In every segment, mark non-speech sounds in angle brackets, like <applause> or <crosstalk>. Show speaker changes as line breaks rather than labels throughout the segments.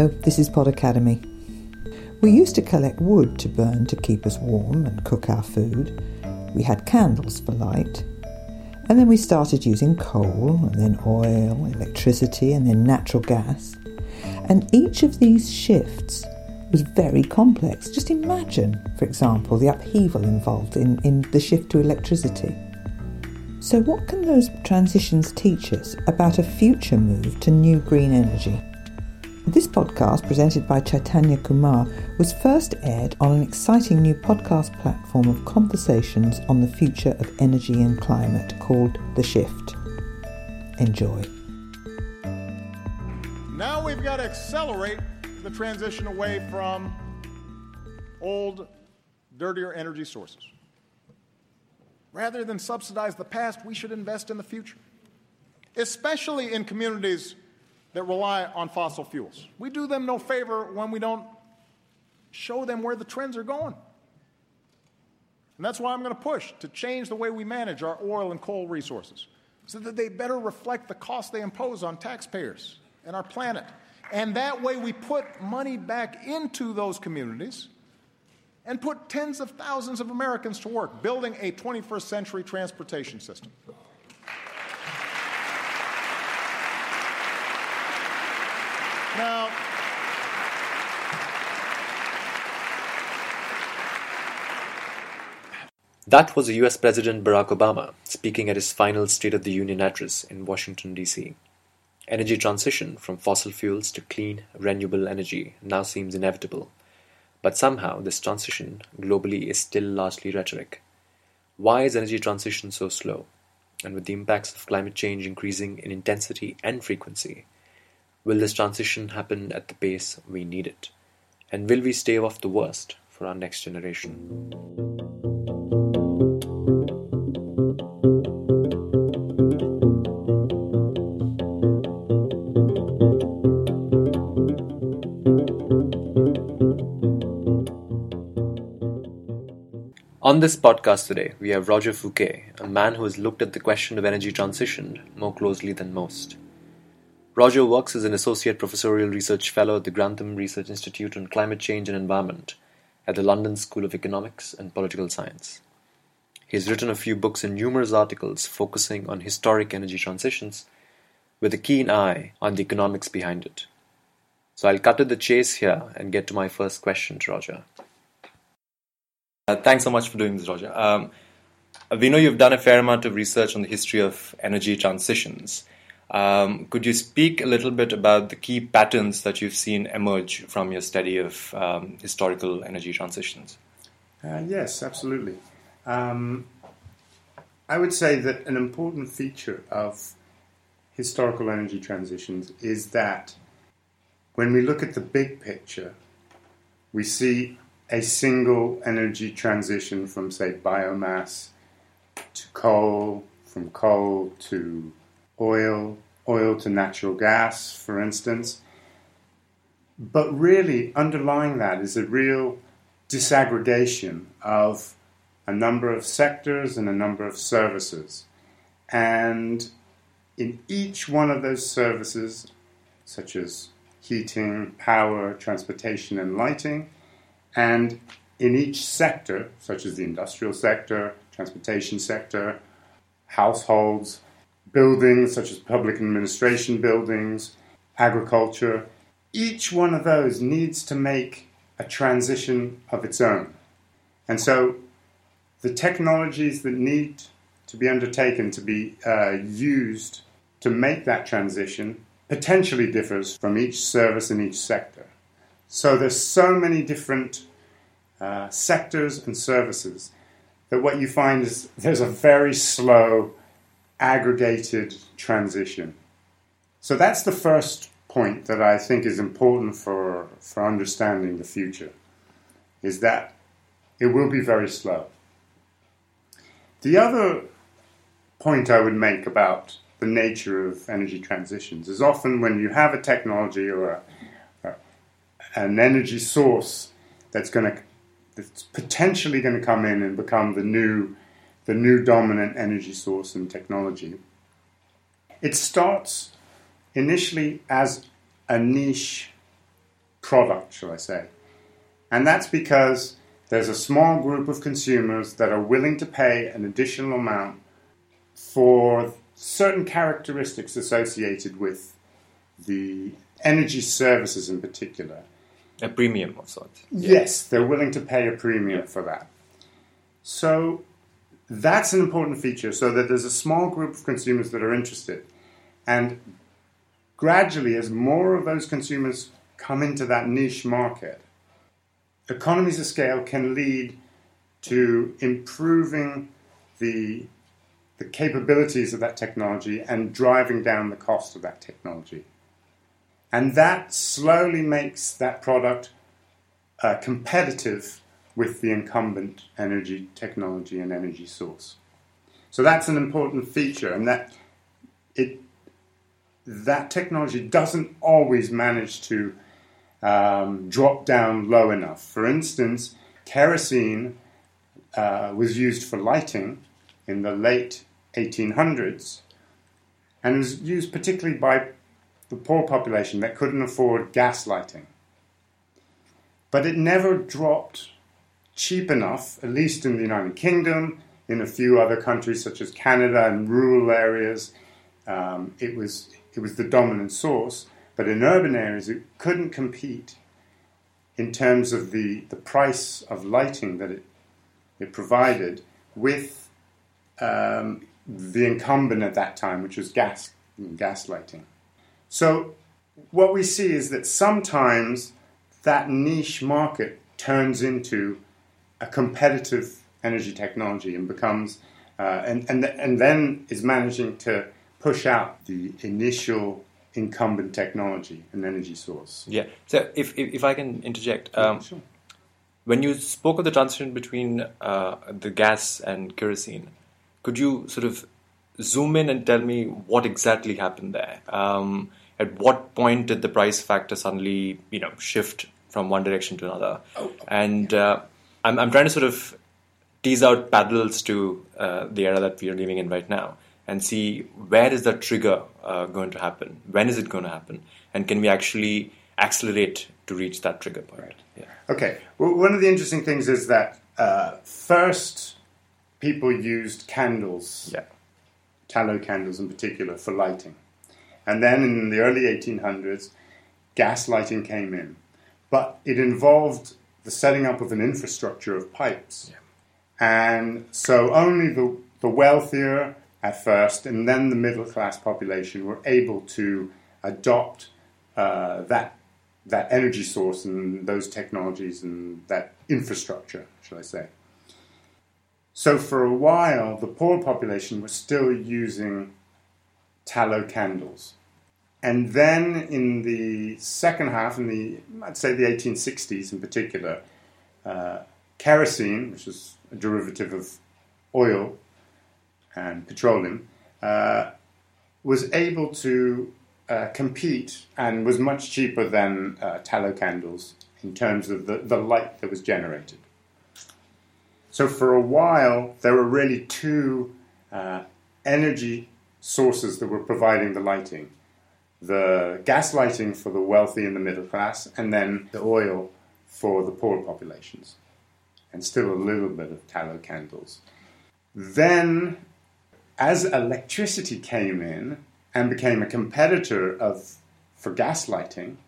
Hello, this is Pod Academy. We used to collect wood to burn to keep us warm and cook our food. We had candles for light. And then we started using coal, and then oil, electricity, and then natural gas. And each of these shifts was very complex. Just imagine, for example, the upheaval involved in, in the shift to electricity. So, what can those transitions teach us about a future move to new green energy? This podcast, presented by Chaitanya Kumar, was first aired on an exciting new podcast platform of conversations on the future of energy and climate called The Shift. Enjoy.
Now we've got to accelerate the transition away from old, dirtier energy sources. Rather than subsidize the past, we should invest in the future, especially in communities that rely on fossil fuels. We do them no favor when we don't show them where the trends are going. And that's why I'm going to push to change the way we manage our oil and coal resources so that they better reflect the cost they impose on taxpayers and our planet. And that way we put money back into those communities and put tens of thousands of Americans to work building a 21st century transportation system. Now,
That was US President Barack Obama speaking at his final State of the Union address in Washington, D.C. Energy transition from fossil fuels to clean, renewable energy now seems inevitable. But somehow this transition globally is still largely rhetoric. Why is energy transition so slow? And with the impacts of climate change increasing in intensity and frequency, Will this transition happen at the pace we need it? And will we stave off the worst for our next generation? On this podcast today, we have Roger Fouquet, a man who has looked at the question of energy transition more closely than most. Roger works as an Associate Professorial Research Fellow at the Grantham Research Institute on Climate Change and Environment at the London School of Economics and Political Science. He has written a few books and numerous articles focusing on historic energy transitions with a keen eye on the economics behind it. So I'll cut to the chase here and get to my first question to Roger. Uh, thanks so much for doing this, Roger. Um, we know you've done a fair amount of research on the history of energy transitions. Um, could you speak a little bit about the key patterns that you've seen emerge from your study of um, historical energy transitions?
Uh, yes, absolutely. Um, I would say that an important feature of historical energy transitions is that when we look at the big picture, we see a single energy transition from, say, biomass to coal, from coal to oil, oil to natural gas, for instance. But really, underlying that is a real disaggregation of a number of sectors and a number of services. And in each one of those services, such as heating, power, transportation, and lighting, and in each sector, such as the industrial sector, transportation sector, households, buildings such as public administration buildings, agriculture, each one of those needs to make a transition of its own. And so the technologies that need to be undertaken to be uh, used to make that transition potentially differs from each service in each sector. So there's so many different uh, sectors and services that what you find is there's a very slow aggregated transition. So that's the first point that I think is important for, for understanding the future, is that it will be very slow. The other point I would make about the nature of energy transitions is often when you have a technology or a, a, an energy source that's going to that's potentially going to come in and become the new the new dominant energy source and technology. It starts initially as a niche product, shall I say. And that's because there's a small group of consumers that are willing to pay an additional amount for certain characteristics associated with the energy services in particular.
A premium of sorts.
Yes, they're willing to pay a premium for that. So that's an important feature, so that there's a small group of consumers that are interested. And gradually, as more of those consumers come into that niche market, economies of scale can lead to improving the, the capabilities of that technology and driving down the cost of that technology. And that slowly makes that product uh, competitive with the incumbent energy technology and energy source. So that's an important feature, and that it that technology doesn't always manage to um, drop down low enough. For instance, kerosene uh, was used for lighting in the late 1800s, and was used particularly by the poor population that couldn't afford gas lighting. But it never dropped cheap enough, at least in the United Kingdom, in a few other countries such as Canada and rural areas. Um, it was it was the dominant source, but in urban areas it couldn't compete in terms of the, the price of lighting that it, it provided with um, the incumbent at that time, which was gas gas lighting. So what we see is that sometimes that niche market turns into a competitive energy technology and becomes uh, and, and, and then is managing to push out the initial incumbent technology and energy source.
Yeah. So if, if, if I can interject, um,
yeah, sure.
when you spoke of the transition between uh, the gas and kerosene, could you sort of zoom in and tell me what exactly happened there? Um, at what point did the price factor suddenly, you know, shift from one direction to another?
Oh,
and uh, I'm, I'm trying to sort of tease out parallels to uh, the era that we are living in right now and see where is the trigger uh, going to happen? When is it going to happen? And can we actually accelerate to reach that trigger point?
Right.
Yeah.
Okay. Well, one of the interesting things is that uh, first people used candles,
Yeah.
tallow candles in particular, for lighting. And then in the early 1800s, gas lighting came in. But it involved the setting up of an infrastructure of pipes. And so only the, the wealthier at first and then the middle class population were able to adopt uh, that, that energy source and those technologies and that infrastructure, shall I say. So for a while, the poor population was still using tallow candles. And then in the second half, in the, I'd say the 1860s in particular, uh, kerosene, which is a derivative of oil and petroleum, uh, was able to uh, compete and was much cheaper than uh, tallow candles in terms of the, the light that was generated. So for a while, there were really two uh, energy sources that were providing the lighting the gas lighting for the wealthy and the middle class, and then the oil for the poor populations, and still a little bit of tallow candles. Then, as electricity came in and became a competitor of for gas lighting,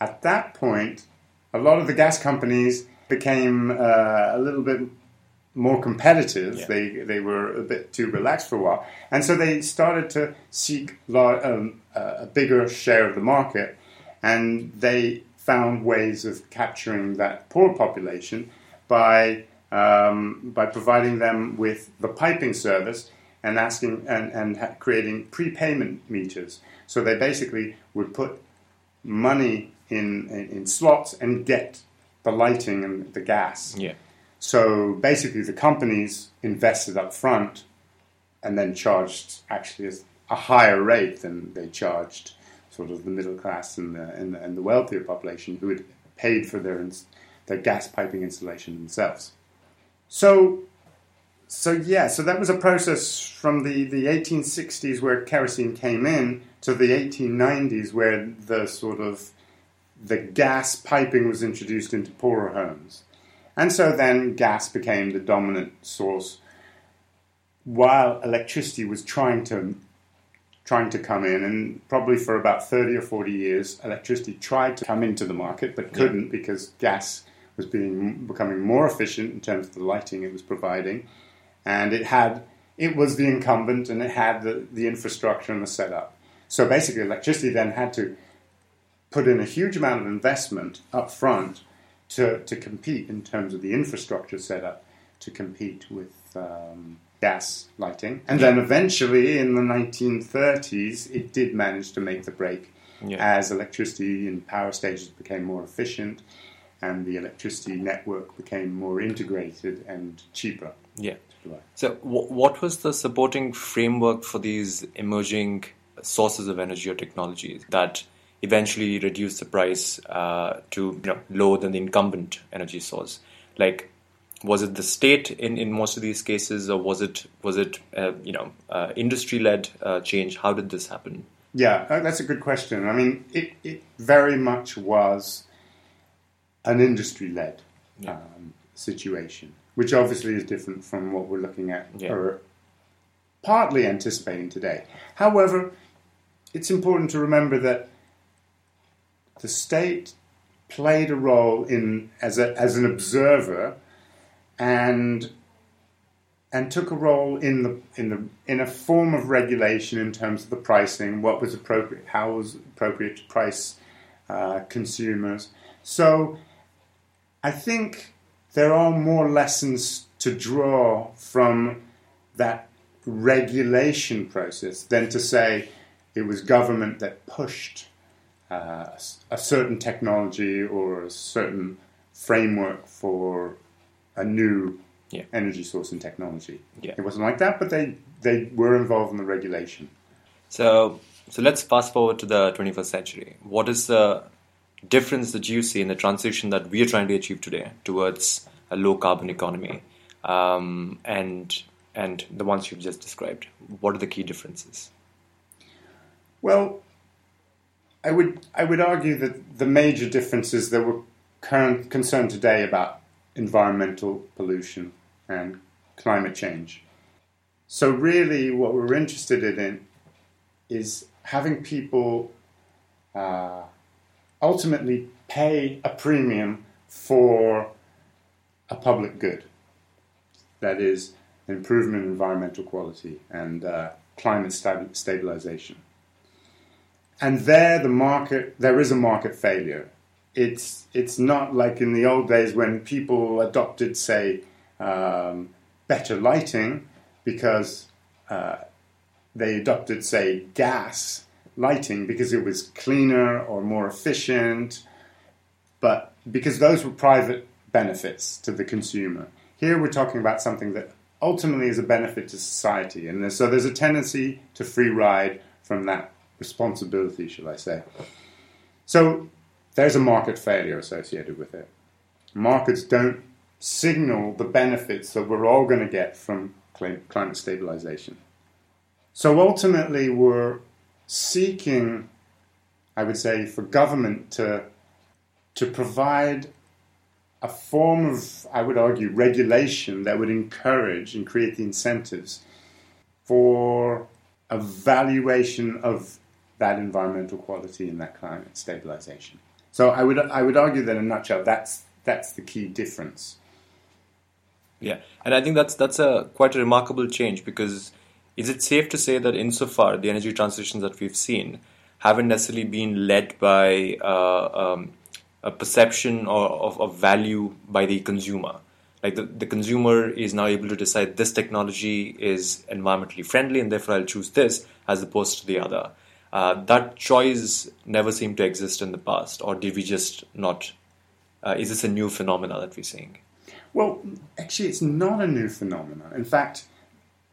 at that point, a lot of the gas companies became uh, a little bit more competitive.
Yeah.
They they were a bit too relaxed for a while, and so they started to seek lar- um, uh, a bigger share of the market, and they found ways of capturing that poor population by um, by providing them with the piping service and asking and, and ha- creating prepayment meters. So they basically would put money in, in in slots and get the lighting and the gas.
Yeah.
So basically, the companies invested up front and then charged actually a higher rate than they charged sort of the middle class and the, and the, and the wealthier population who had paid for their, their gas piping installation themselves. So, so yeah, so that was a process from the, the 1860s where kerosene came in to the 1890s where the sort of the gas piping was introduced into poorer homes. And so then gas became the dominant source while electricity was trying to trying to come in. And probably for about 30 or 40 years electricity tried to come into the market but couldn't yeah. because gas was being becoming more efficient in terms of the lighting it was providing. And it had it was the incumbent and it had the, the infrastructure and the setup. So basically electricity then had to put in a huge amount of investment up front to, to compete in terms of the infrastructure setup to compete with um, gas lighting. And then eventually in the 1930s, it did manage to make the break yeah. as electricity and power stations became more efficient and the electricity network became more integrated and cheaper.
Yeah. So, w- what was the supporting framework for these emerging sources of energy or technologies that eventually reduced the price uh, to you know, lower than the incumbent energy source? Like, was it the state in, in most of these cases, or was it was it uh, you know uh, industry led uh, change? How did this happen?
Yeah, uh, that's a good question. I mean, it, it very much was an industry led yeah. um, situation, which obviously is different from what we're looking at yeah. or partly anticipating today. However, it's important to remember that the state played a role in as a, as an observer and and took a role in the in the in a form of regulation in terms of the pricing, what was appropriate, how was appropriate to price uh, consumers. So, I think there are more lessons to draw from that regulation process than to say it was government that pushed uh, a certain technology or a certain framework for a new yeah. energy source and technology. Yeah. It wasn't like that, but they, they were involved in the regulation.
So, so let's fast forward to the 21st century. What is the difference that you see in the transition that we are trying to achieve today towards a low carbon economy um, and, and the ones you've just described? What are the key differences?
Well, I would I would argue that the major differences that we're current, concerned today about environmental pollution and climate change. So, really, what we're interested in is having people uh, ultimately pay a premium for a public good. That is, improvement in environmental quality and uh, climate stabilization. And there, the market, there is a market failure. It's it's not like in the old days when people adopted, say, um, better lighting because uh, they adopted, say, gas lighting because it was cleaner or more efficient, but because those were private benefits to the consumer. Here we're talking about something that ultimately is a benefit to society, and so there's a tendency to free ride from that responsibility, shall I say. So there's a market failure associated with it. Markets don't signal the benefits that we're all going to get from climate stabilization. So ultimately, we're seeking, I would say, for government to, to provide a form of, I would argue, regulation that would encourage and create the incentives for a valuation of that environmental quality and that climate stabilization. So I would I would argue that in a nutshell, that's that's the key difference.
Yeah, and I think that's that's a quite a remarkable change because is it safe to say that insofar the energy transitions that we've seen haven't necessarily been led by uh, um, a perception or, of, of value by the consumer? Like the, the consumer is now able to decide this technology is environmentally friendly and therefore I'll choose this as opposed to the other. Uh, that choice never seemed to exist in the past, or did we just not? Uh, is this a new phenomena that we're seeing?
Well, actually, it's not a new phenomenon. In fact,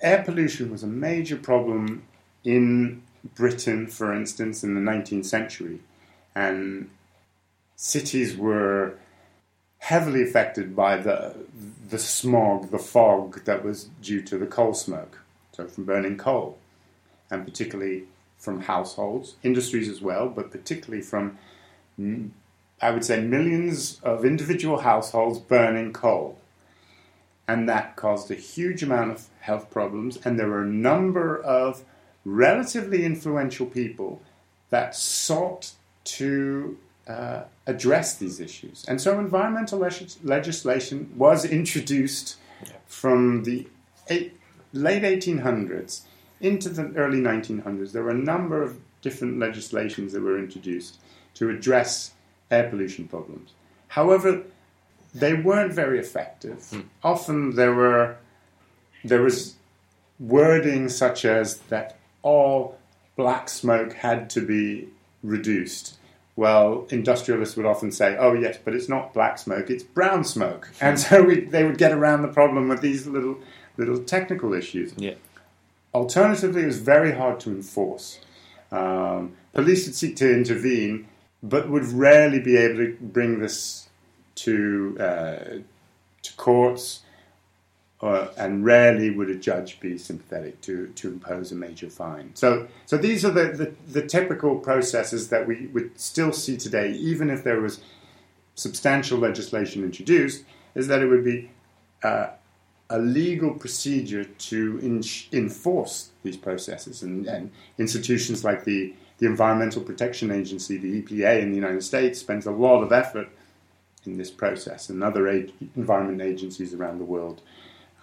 air pollution was a major problem in Britain, for instance, in the 19th century, and cities were heavily affected by the the smog, the fog that was due to the coal smoke, so from burning coal, and particularly from households, industries as well, but particularly from I would say, millions of individual households burning coal. And that caused a huge amount of health problems. And there were a number of relatively influential people that sought to uh, address these issues. And so environmental le- legislation was introduced from the eight, late 1800s into the early 1900s. There were a number of different legislations that were introduced to address air pollution problems. However, they weren't very effective. Mm. Often there were there was wording such as that all black smoke had to be reduced. Well, industrialists would often say, "Oh yes, but it's not black smoke; it's brown smoke," and so we, they would get around the problem with these little little technical issues.
Yeah.
Alternatively, it was very hard to enforce. Um, police would seek to intervene, but would rarely be able to bring this to uh, to courts, uh, and rarely would a judge be sympathetic to, to impose a major fine. So, so these are the, the, the typical processes that we would still see today, even if there was substantial legislation introduced, is that it would be uh, a legal procedure to in- enforce these processes. And, and, institutions like the, the Environmental Protection Agency, the EPA in the United States, spends a lot of effort in this process, and other ag- environment agencies around the world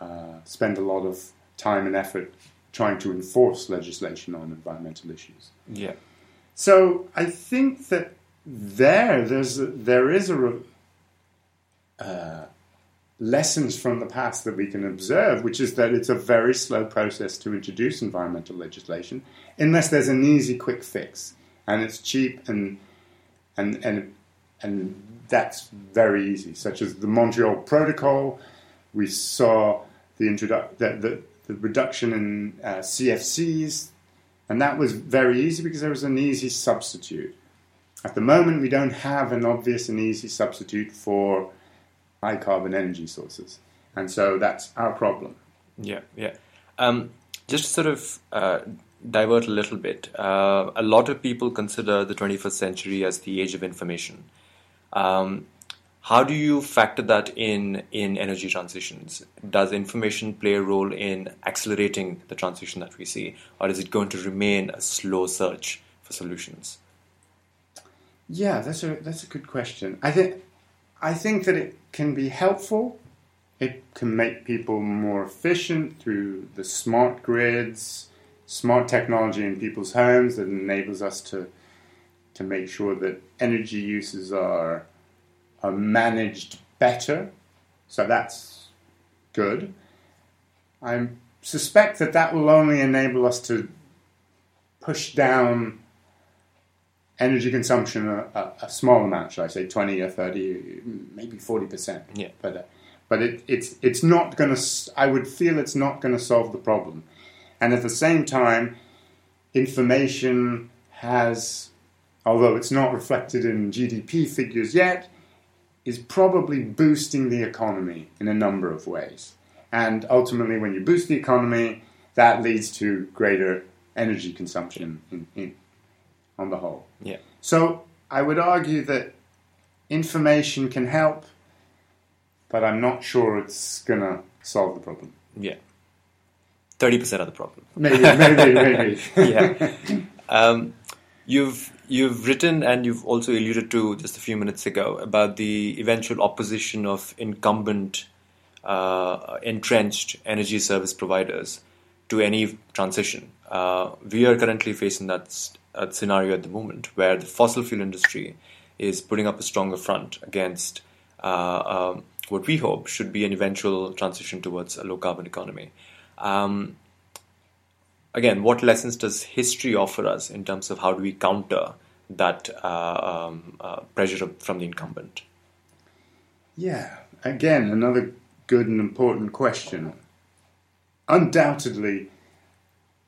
uh, spend a lot of time and effort trying to enforce legislation on environmental issues.
Yeah.
So I think that there, there's a, there is a uh, lessons from the past that we can observe, which is that it's a very slow process to introduce environmental legislation, unless there's an easy, quick fix, and it's cheap and and and and that's very easy. Such as the Montreal Protocol, we saw the introdu- the, the, the reduction in uh, CFCs, and that was very easy because there was an easy substitute. At the moment, we don't have an obvious and easy substitute for high carbon energy sources. And so that's our problem.
Yeah, yeah. Um, just to sort of uh, divert a little bit, uh, a lot of people consider the 21st century as the age of information. Um, how do you factor that in in energy transitions? Does information play a role in accelerating the transition that we see, or is it going to remain a slow search for solutions?
Yeah, that's a that's a good question. I think I think that it can be helpful. It can make people more efficient through the smart grids, smart technology in people's homes that enables us to to make sure that energy uses are are managed better. So that's good. I suspect that that will only enable us to push down energy consumption a, a, a, small amount, should I say, 20 or 30, maybe 40%.
Yeah.
But, uh, but it, it's, it's not going to, I would feel it's not going to solve the problem. And at the same time, information has, although it's not reflected in GDP figures yet, is probably boosting the economy in a number of ways. And ultimately, when you boost the economy, that leads to greater energy consumption in, in on the whole.
Yeah.
So I would argue that information can help, but I'm not sure it's gonna solve the problem.
Yeah. Thirty percent of the problem.
Maybe, maybe, <laughs> maybe.
yeah. Um, you've you've written and you've also alluded to just a few minutes ago about the eventual opposition of incumbent, uh, entrenched energy service providers to any transition. Uh, we are currently facing that uh, scenario at the moment where the fossil fuel industry is putting up a stronger front against uh, um, what we hope should be an eventual transition towards a low carbon economy. Um, again, what lessons does history offer us in terms of how do we counter that uh, um, uh, pressure from the incumbent?
Yeah, again, another good and important question. Undoubtedly,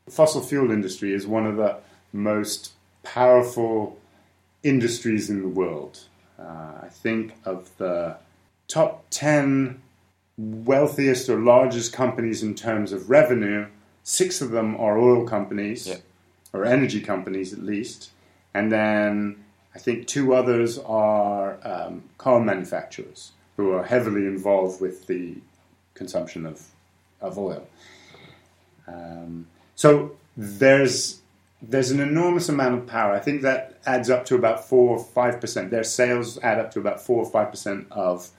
the fossil fuel industry is one of the most powerful industries in the world. Uh, I think of the top 10 wealthiest or largest companies in terms of revenue, six of them are oil companies,
yeah.
or energy companies at least. And then I think two others are um, car manufacturers who are heavily involved with the consumption of, of oil. Um, so there's there's an enormous amount of power. I think that adds up to about four or five percent. Their sales add up to about four or five percent of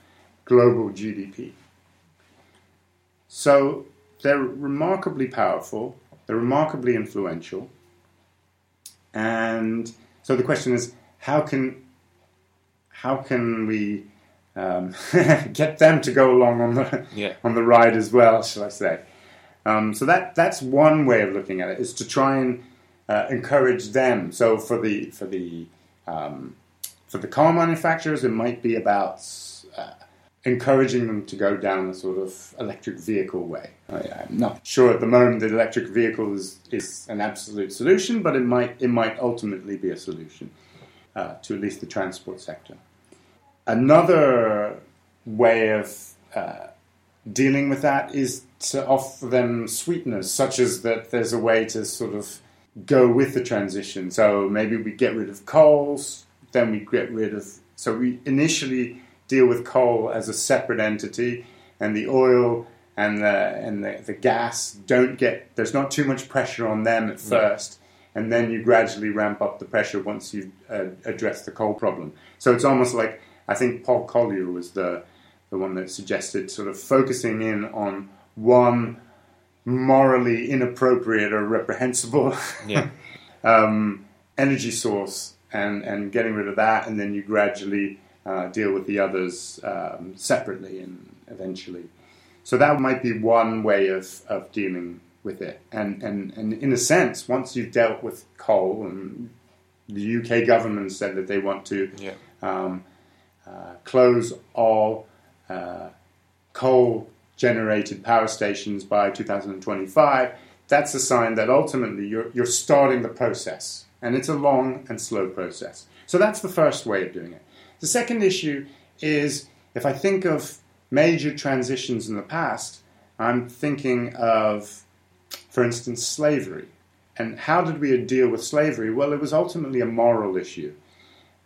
global GDP. So they're remarkably powerful. They're remarkably influential. And so the question is, how can how can we um, <laughs> get them to go along on the
Yeah.
on the ride as well? Shall I say? Um, so that that's one way of looking at it is to try and uh, encourage them. So for the for the um, for the car manufacturers, it might be about uh, encouraging them to go down a sort of electric vehicle way. I, I'm not sure at the moment that electric vehicle is, is an absolute solution, but it might it might ultimately be a solution uh, to at least the transport sector. Another way of uh, dealing with that is to offer them sweeteners, such as that there's a way to sort of go with the transition. So maybe we get rid of coals, then we get rid of. So we initially deal with coal as a separate entity, and the oil and the and the, the gas don't get. There's not too much pressure on them at first, and then you gradually ramp up the pressure once you've uh, addressed the coal problem. So it's almost like I think Paul Collier was the the one that suggested sort of focusing in on one morally inappropriate or reprehensible
Yeah. <laughs>
um, energy source and, and getting rid of that, and then you gradually uh, deal with the others um, separately and eventually. So that might be one way of, of dealing with it. And, and, and in a sense, once you've dealt with coal, and the UK government said that they want to
Yeah.
um, uh, close all uh, coal generated power stations by 2025, that's a sign that ultimately you're, you're starting the process. And it's a long and slow process. So that's the first way of doing it. The second issue is if I think of major transitions in the past, I'm thinking of, for instance, slavery. And how did we deal with slavery? Well, it was ultimately a moral issue.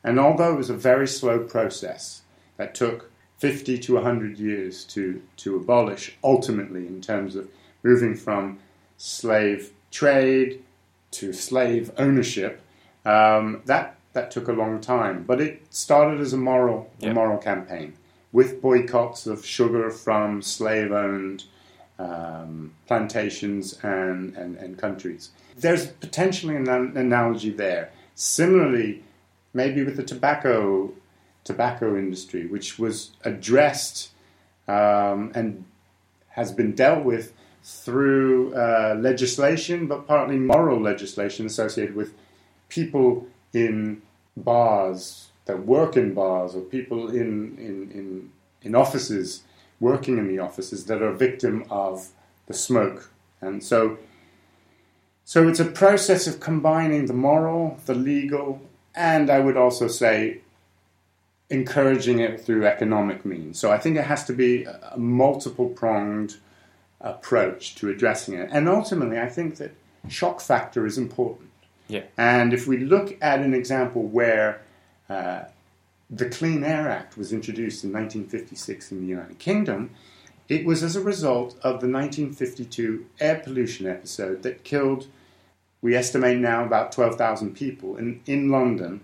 And although it was a very slow process that took 50 to 100 years to, to abolish, ultimately, in terms of moving from slave trade to slave ownership, um, that, that took a long time. But it started as a moral,
Yeah.
a moral campaign with boycotts of sugar from slave owned um, plantations and, and, and countries. There's potentially an analogy there. Similarly, maybe with the tobacco tobacco industry, which was addressed um, and has been dealt with through uh, legislation, but partly moral legislation associated with people in bars that work in bars or people in, in, in, in offices working in the offices that are victim of the smoke. And so so it's a process of combining the moral, the legal, and I would also say encouraging it through economic means. So I think it has to be a multiple pronged approach to addressing it. And ultimately, I think that shock factor is important.
Yeah.
And if we look at an example where uh, the Clean Air Act was introduced in 1956 in the United Kingdom, it was as a result of the 1952 air pollution episode that killed, we estimate now, about 12,000 people in, in London.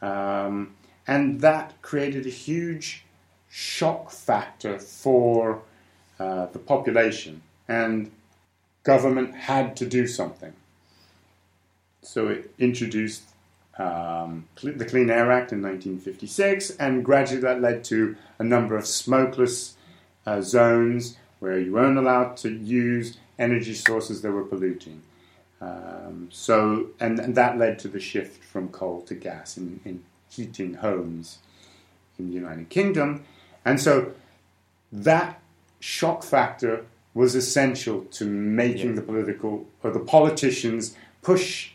Um, and that created a huge shock factor for uh, the population. And government had to do something. So it introduced um, the Clean Air Act in 1956, and gradually that led to a number of smokeless uh, zones where you weren't allowed to use energy sources that were polluting. Um, so, and, and that led to the shift from coal to gas in, in heating homes in the United Kingdom. And so that shock factor was essential to making
Yeah.
the political or the politicians push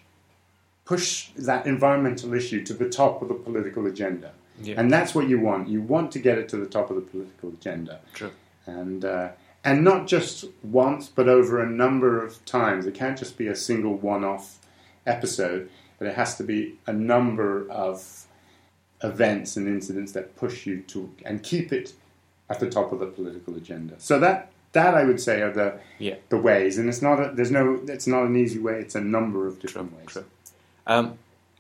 push that environmental issue to the top of the political agenda.
Yeah.
And that's what you want. You want to get it to the top of the political agenda.
True.
And uh, and not just once, but over a number of times. It can't just be a single one-off episode, but it has to be a number of events and incidents that push you to and keep it at the top of the political agenda. So that that I would say are the
Yeah.
the ways, and it's not a, there's no it's not an easy way. It's a number of different ways.
True. Um,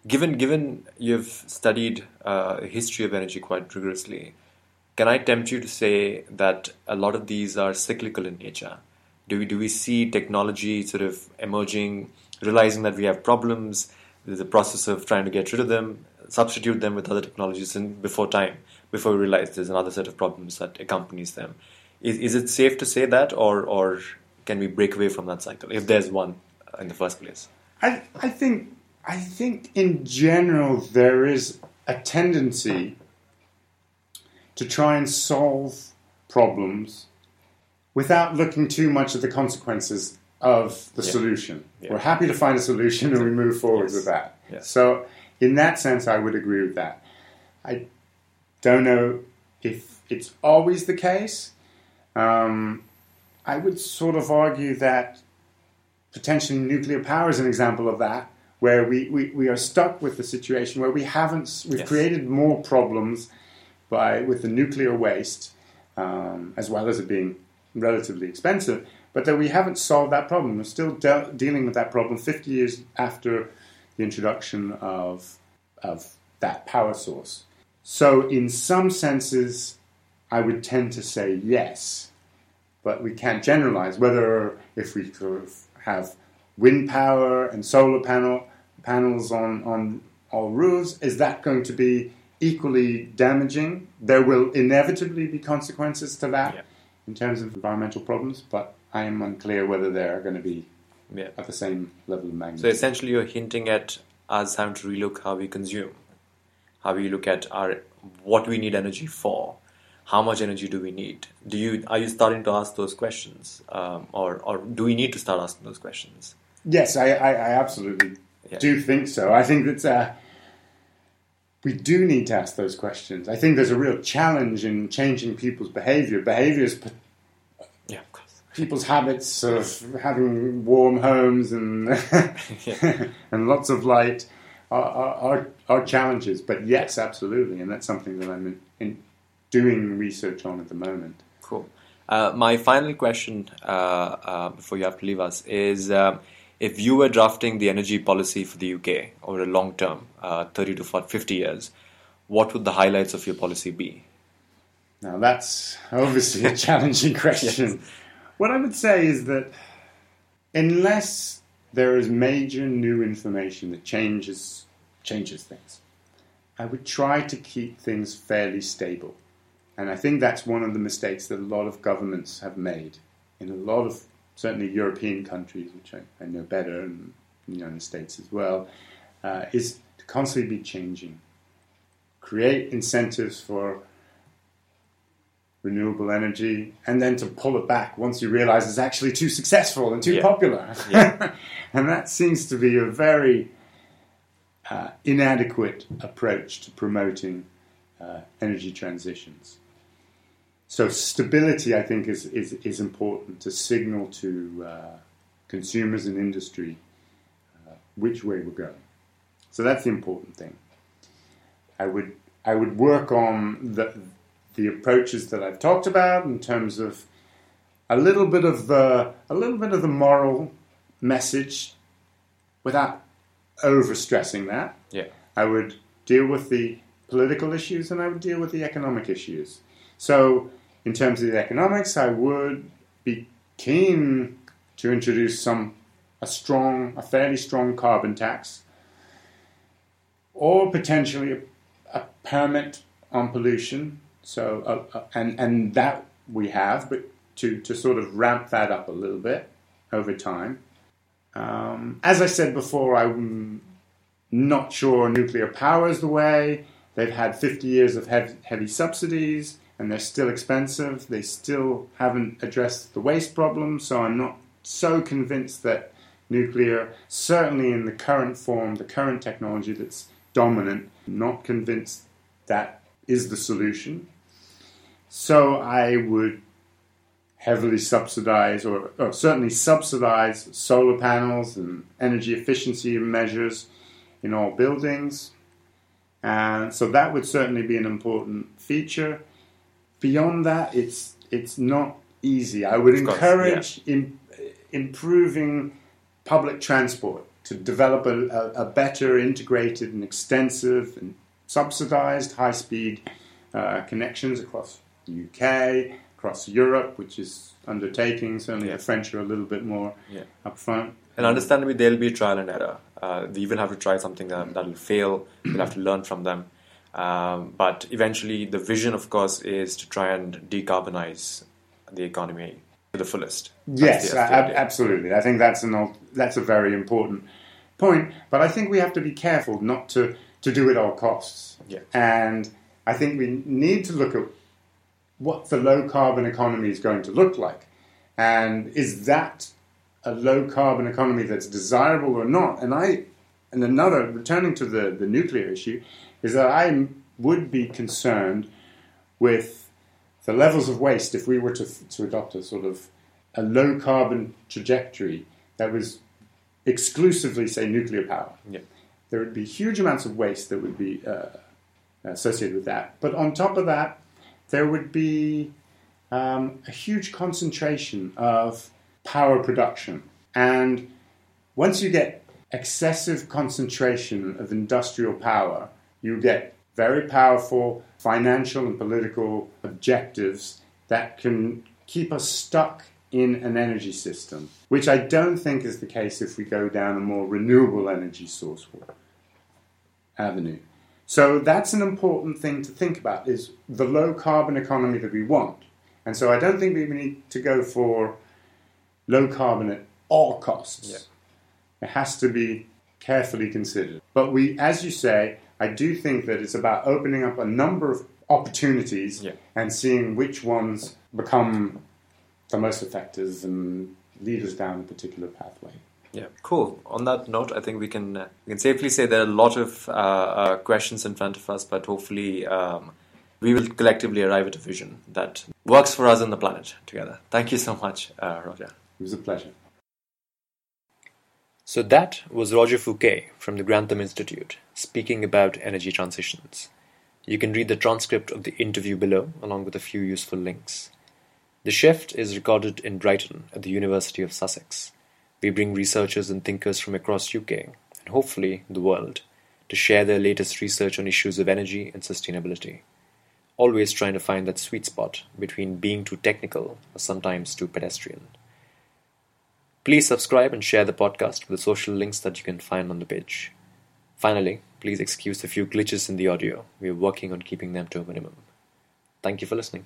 given given you've studied uh, history of energy quite rigorously, can I tempt you to say that a lot of these are cyclical in nature? Do we do we see technology sort of emerging, realizing that we have problems? There's a process of trying to get rid of them, substitute them with other technologies, and before time, before we realize there's another set of problems that accompanies them. Is, is it safe to say that, or or can we break away from that cycle if there's one uh, in the first place?
I, I think I think in general there is a tendency to try and solve problems without looking too much at the consequences of the
Yeah.
solution.
Yeah.
We're happy to find a solution and we move forward
Yes.
with that.
Yes.
So in that sense I would agree with that. I don't know if it's always the case. Um, I would sort of argue that potentially nuclear power is an example of that, where we, we, we are stuck with the situation where we haven't, we've
Yes.
created more problems by with the nuclear waste, um, as well as it being relatively expensive, but that we haven't solved that problem. We're still de- dealing with that problem 50 years after the introduction of, of that power source. So, in some senses, I would tend to say yes, but we can't generalize whether if we sort of have wind power and solar panel panels on, on all roofs, is that going to be equally damaging? There will inevitably be consequences to that
Yeah.
in terms of environmental problems, but I am unclear whether there are going to be
Yeah.
at the same level of magnitude.
So essentially, you're hinting at us having to relook how we consume, how we look at our what we need energy for, how much energy do we need? Do you are you starting to ask those questions, um, or or do we need to start asking those questions?
Yes, I, I, I absolutely
Yeah.
do think so. I think that uh, we do need to ask those questions. I think there's a real challenge in changing people's behavior.
Of course.
People's habits of having warm homes and <laughs> <laughs> and lots of light are, are, are, challenges. But yes, absolutely, and that's something that I'm in, in doing research on at the moment.
Cool. Uh, my final question uh, uh, before you have to leave us is um, if you were drafting the energy policy for the UK over a long term, uh, 30 to 40, 50 years, what would the highlights of your policy be?
Now that's obviously a challenging <laughs> question. What I would say is that unless there is major new information that changes changes things, I would try to keep things fairly stable. And I think that's one of the mistakes that a lot of governments have made in a lot of certainly European countries, which I, I know better, and the United States as well, uh, is to constantly be changing. Create incentives for renewable energy and then to pull it back once you realize it's actually too successful and too
Yeah.
popular.
Yeah. <laughs>
and that seems to be a very uh, inadequate approach to promoting uh, energy transitions. So stability, I think, is, is, is important to signal to uh, consumers and industry uh, which way we're going. So that's the important thing. I would I would work on the the approaches that I've talked about in terms of a little bit of the a little bit of the moral message without overstressing that.
Yeah.
I would deal with the political issues and I would deal with the economic issues. So, in terms of the economics, I would be keen to introduce some a strong, a fairly strong carbon tax, or potentially a, a permit on pollution. So, uh, uh, and and that we have, but to to sort of ramp that up a little bit over time. Um, as I said before, I'm not sure nuclear power is the way. They've had 50 years of heavy, heavy subsidies and they're still expensive. They still haven't addressed the waste problem, so I'm not so convinced that nuclear, certainly in the current form, the current technology that's dominant, not convinced that is the solution. So I would heavily subsidize, or, or certainly subsidize, solar panels and energy efficiency measures in all buildings. And so that would certainly be an important feature. Beyond that, it's it's not easy. I would
course,
encourage im- improving public transport to develop a, a, a better integrated and extensive and subsidized high speed uh, connections across the UK, across Europe, which is undertaking. Certainly
Yeah.
the French are a little bit more
Yeah.
upfront.
And understandably, there'll be trial and error. Uh, you will have to try something that that'll fail. You'll have to learn from them. Um, but eventually, the vision, of course, is to try and decarbonize the economy to the fullest.
Yes,
the- that's the
ab- absolutely. I think that's an that's a very important point. But I think we have to be careful not to to do it at all costs.
Yeah.
And I think we need to look at what the low carbon economy is going to look like, and is that a low carbon economy that's desirable or not? And I and another returning to the the nuclear issue is that I would be concerned with the levels of waste if we were to, to adopt a sort of a low carbon trajectory that was exclusively, say, nuclear power.
Yeah.
There would be huge amounts of waste that would be uh, associated with that. But on top of that, there would be um, a huge concentration of power production. And once you get excessive concentration of industrial power, you get very powerful financial and political objectives that can keep us stuck in an energy system, which I don't think is the case if we go down a more renewable energy source avenue. So that's an important thing to think about is the low carbon economy that we want. And so I don't think we need to go for low carbon at all costs.
Yeah.
It has to be carefully considered. But we, as you say, I do think that it's about opening up a number of opportunities
Yeah.
and seeing which ones become the most effective and lead us down a particular pathway.
Yeah, cool. On that note, I think we can uh, we can safely say there are a lot of uh, uh, questions in front of us, but hopefully um, we will collectively arrive at a vision that works for us and the planet together. Thank you so much, uh, Roger.
It was a pleasure.
So that was Roger Fouquet from the Grantham Institute speaking about energy transitions. You can read the transcript of the interview below, along with a few useful links. The Shift is recorded in Brighton at the University of Sussex. We bring researchers and thinkers from across UK, and hopefully the world, to share their latest research on issues of energy and sustainability. Always trying to find that sweet spot between being too technical or sometimes too pedestrian. Please subscribe and share the podcast with the social links that you can find on the page. Finally, please excuse a few glitches in the audio. We are working on keeping them to a minimum. Thank you for listening.